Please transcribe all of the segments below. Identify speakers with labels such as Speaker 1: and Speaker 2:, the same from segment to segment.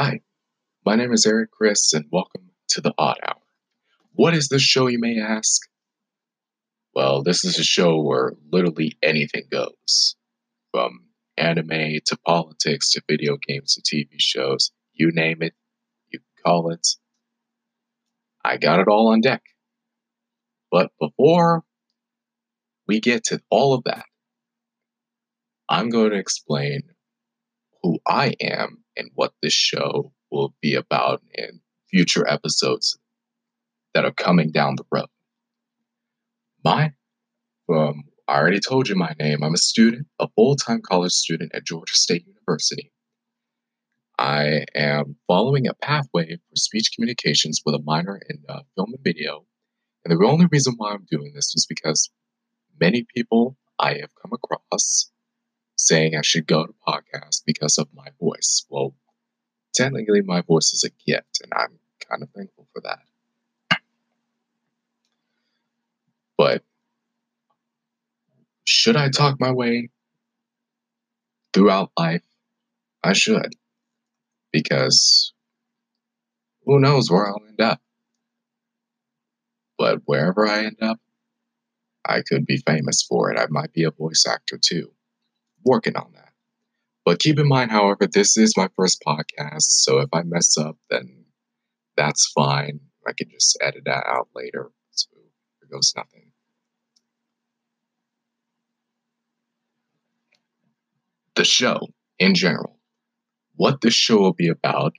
Speaker 1: Hi, my name is Eric Chris, and welcome to the Odd Hour. What is this show, you may ask? Well, this is a show where literally anything goes from anime to politics to video games to TV shows. You name it, you can call it. I got it all on deck. But before we get to all of that, I'm going to explain who I am and what this show will be about in future episodes that are coming down the road. My, um, I already told you my name. I'm a student, a full time college student at Georgia State University. I am following a pathway for speech communications with a minor in uh, film and video. And the only reason why I'm doing this is because many people I have come across saying I should go to podcast because of my voice. Well, technically, my voice is a gift, and I'm kind of thankful for that. But should I talk my way throughout life? I should. Because who knows where I'll end up. But wherever I end up, I could be famous for it. I might be a voice actor too. Working on that. But keep in mind, however, this is my first podcast, so if I mess up, then that's fine. I can just edit that out later. So there goes nothing. the show in general. What the show will be about,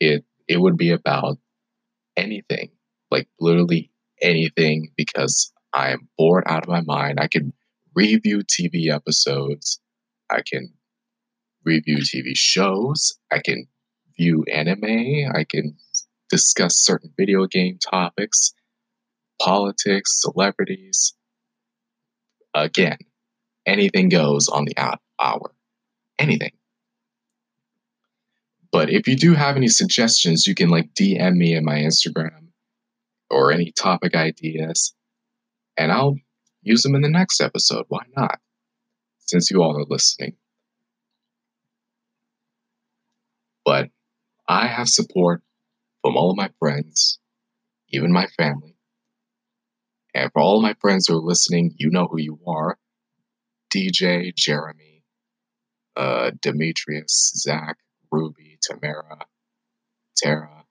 Speaker 1: it it would be about anything, like literally anything, because I am bored out of my mind. I can review TV episodes, I can review TV shows, I can view anime, I can discuss certain video game topics, politics, celebrities. Again, anything goes on the hour. Anything. But if you do have any suggestions, you can like DM me in my Instagram or any topic ideas, and I'll use them in the next episode. Why not? Since you all are listening. But I have support from all of my friends, even my family. And for all my friends who are listening, you know who you are. DJ, Jeremy, uh, Demetrius, Zach, Ruby, Tamara, Tara,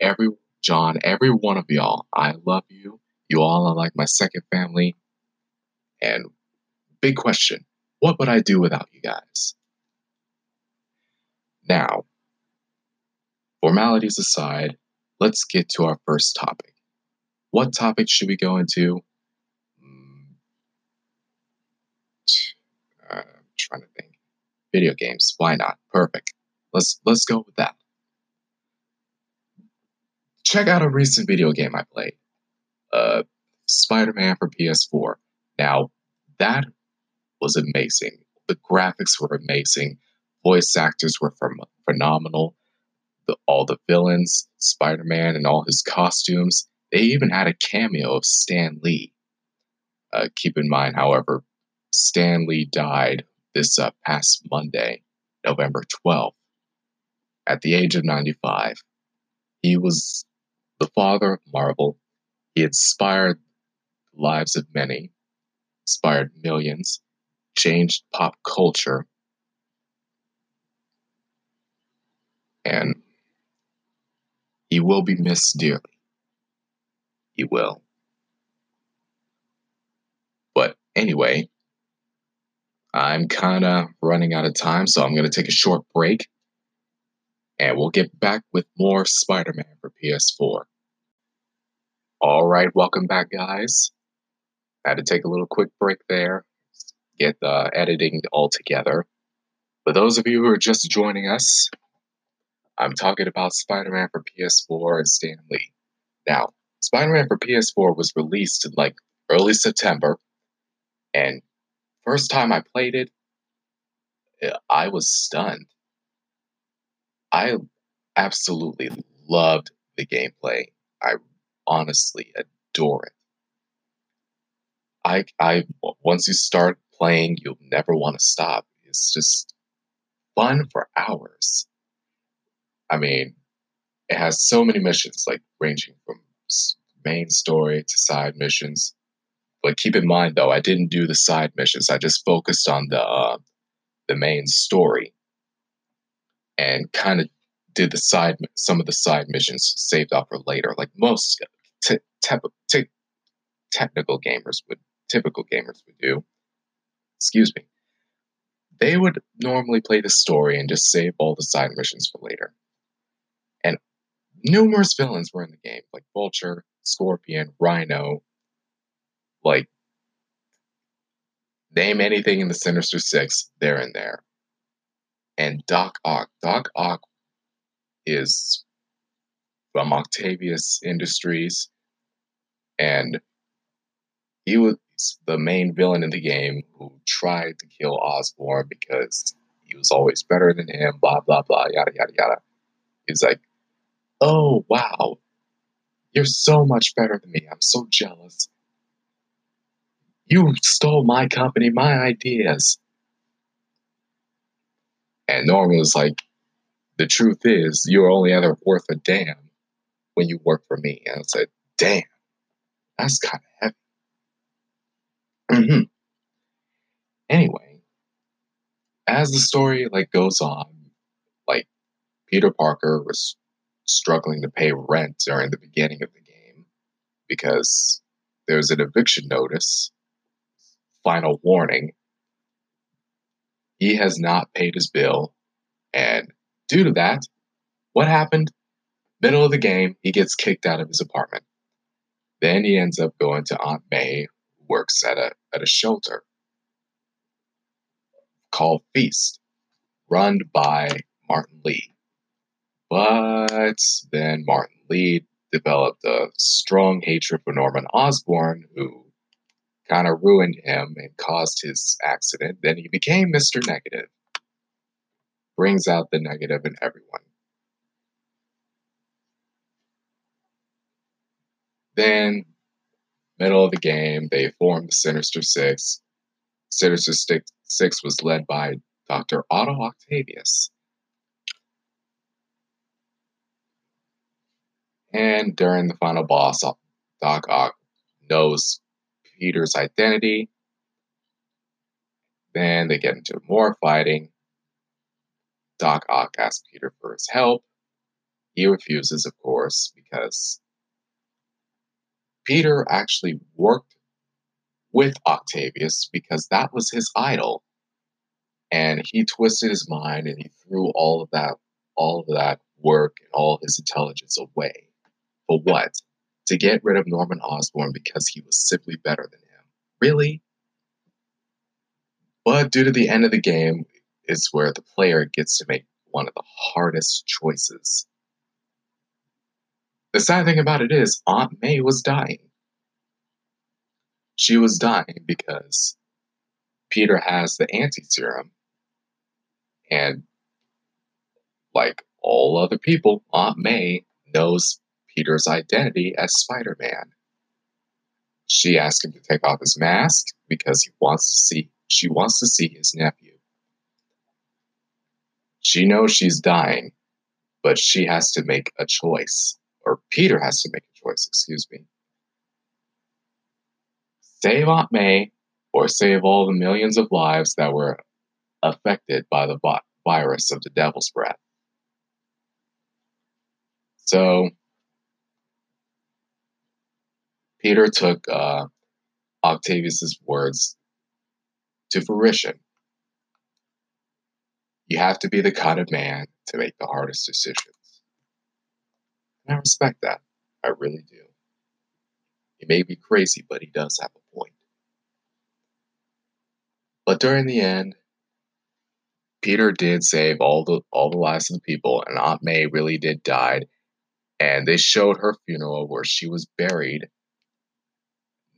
Speaker 1: every John, every one of y'all. I love you. You all are like my second family. And big question what would I do without you guys? Now, formalities aside, let's get to our first topic. What topic should we go into? Uh, I'm trying to think. Video games. Why not? Perfect. Let's let's go with that. Check out a recent video game I played. Uh, Spider-Man for PS4. Now, that was amazing. The graphics were amazing. Voice actors were ph- phenomenal. The, all the villains, Spider-Man and all his costumes. They even had a cameo of Stan Lee. Uh, keep in mind, however, Stan Lee died this uh, past Monday, November 12th, at the age of 95. He was the father of Marvel. He inspired the lives of many, inspired millions, changed pop culture, and he will be missed dearly. He will. But anyway, I'm kind of running out of time, so I'm going to take a short break and we'll get back with more Spider Man for PS4. All right, welcome back, guys. Had to take a little quick break there, get the editing all together. For those of you who are just joining us, I'm talking about Spider Man for PS4 and Stan Lee. Now, Spider Man for PS4 was released in like early September, and First time I played it, eh, I was stunned. I absolutely loved the gameplay. I honestly adore it. I I once you start playing, you'll never want to stop. It's just fun for hours. I mean, it has so many missions, like ranging from main story to side missions. But keep in mind, though, I didn't do the side missions. I just focused on the uh, the main story, and kind of did the side some of the side missions saved up for later, like most t- te- te- technical gamers would, typical gamers would do. Excuse me. They would normally play the story and just save all the side missions for later. And numerous villains were in the game, like Vulture, Scorpion, Rhino, like name anything in the Sinister Six, they're in there. And Doc Ock. Doc Ock is from Octavius Industries, and he was the main villain in the game who tried to kill Osborn because he was always better than him, blah, blah, blah, yada, yada, yada. He's like, oh, wow, you're so much better than me. I'm so jealous. You stole my company, my ideas. And Norman was like, the truth is, you're only ever worth a damn when you work for me. And I said, damn, that's kind of heavy. Mm-hmm. Anyway, as the story like goes on, like Peter Parker was struggling to pay rent during the beginning of the game because there's an eviction notice, final warning. He has not paid his bill, and due to that, what happened? Middle of the game, he gets kicked out of his apartment. Then he ends up going to Aunt May, works at a at a shelter called Feast, run by Martin Li. But then Martin Li developed a strong hatred for Norman Osborn, who kind of ruined him and caused his accident. Then he became Mr. Negative. Brings out the negative in everyone. Then, middle of the game, they formed the Sinister Six. Sinister Six was led by Dr. Otto Octavius. And during the final boss, uh, Doc Ock knows Peter's identity. Then they get into more fighting. Doc Ock asks Peter for his help. He refuses, of course, because Peter actually worked with Octavius because that was his idol. And he twisted his mind and he threw all of that all of that work and all his intelligence away. For what? To get rid of Norman Osborn because he was simply better than him. Really? But due to the end of the game is where the player gets to make one of the hardest choices. The sad thing about it is Aunt May was dying. She was dying because Peter has the anti serum, and like all other people, Aunt May knows Peter's identity as Spider Man. She asks him to take off his mask because he wants to see she wants to see his nephew. She knows she's dying, but she has to make a choice, or Peter has to make a choice, excuse me. Save Aunt May or save all the millions of lives that were affected by the virus of the devil's breath. So Peter took uh, Octavius's words to fruition. You have to be the kind of man to make the hardest decisions. I respect that. I really do. He may be crazy, but he does have a point. But during the end, Peter did save all the all the lives of the people, and Aunt May really did die. And they showed her funeral where she was buried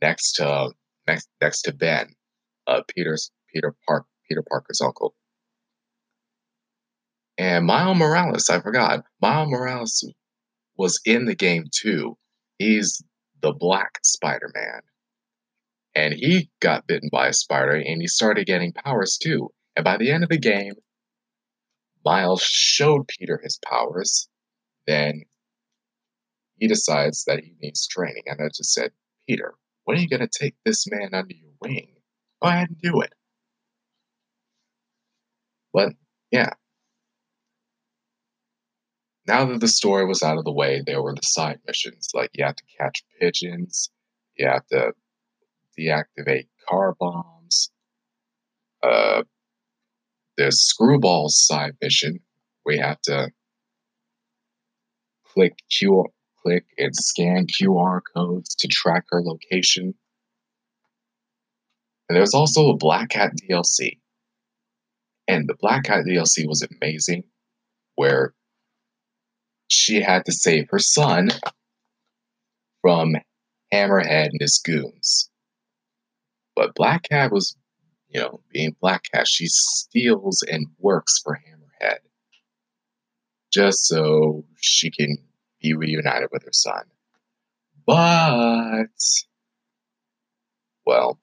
Speaker 1: next to next next to Ben, uh, Peter's Peter Park Peter Parker's uncle. And Miles Morales, I forgot. Miles Morales was in the game too. He's the Black Spider Man. And he got bitten by a spider and he started getting powers too. And by the end of the game, Miles showed Peter his powers. Then he decides that he needs training. And I just said, Peter, when are you going to take this man under your wing? Go ahead and do it. But yeah. Now that the story was out of the way, there were the side missions. Like you have to catch pigeons, you have to deactivate car bombs. Uh, there's Screwball's side mission. We have to click Q, click and scan QR codes to track her location. And there's also a Black Cat DLC. And the Black Cat DLC was amazing, where she had to save her son from Hammerhead and his goons. But Black Cat was, you know, being Black Cat, she steals and works for Hammerhead just so she can be reunited with her son. But, well,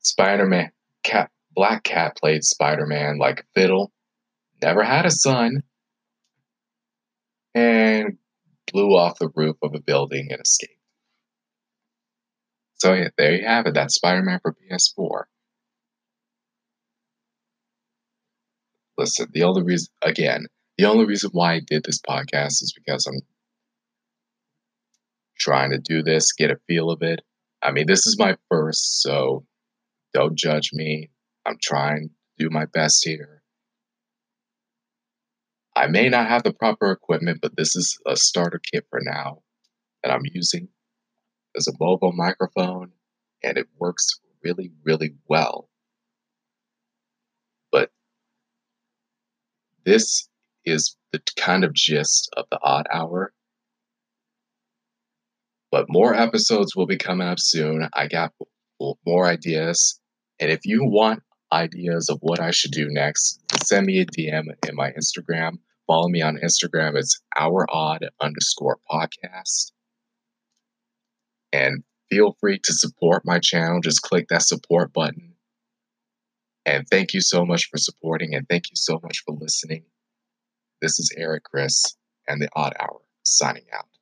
Speaker 1: Spider Man, Cat, Black Cat played Spider Man like Fiddle, never had a son, and blew off the roof of a building and escaped. So yeah, there you have it. That's Spider-Man for PS4. Listen, the only reason, again, the only reason why I did this podcast is because I'm trying to do this, get a feel of it. I mean, this is my first, so don't judge me. I'm trying to do my best here. I may not have the proper equipment, but this is a starter kit for now that I'm using. There's a mobile microphone and it works really, really well. But this is the kind of gist of the odd hour. But more episodes will be coming up soon. I got more ideas. And if you want ideas of what I should do next, send me a DM in my Instagram. Follow me on Instagram. It's our odd underscore podcast. And feel free to support my channel. Just click that support button. And thank you so much for supporting and thank you so much for listening. This is Eric Chris and the Odd Hour signing out.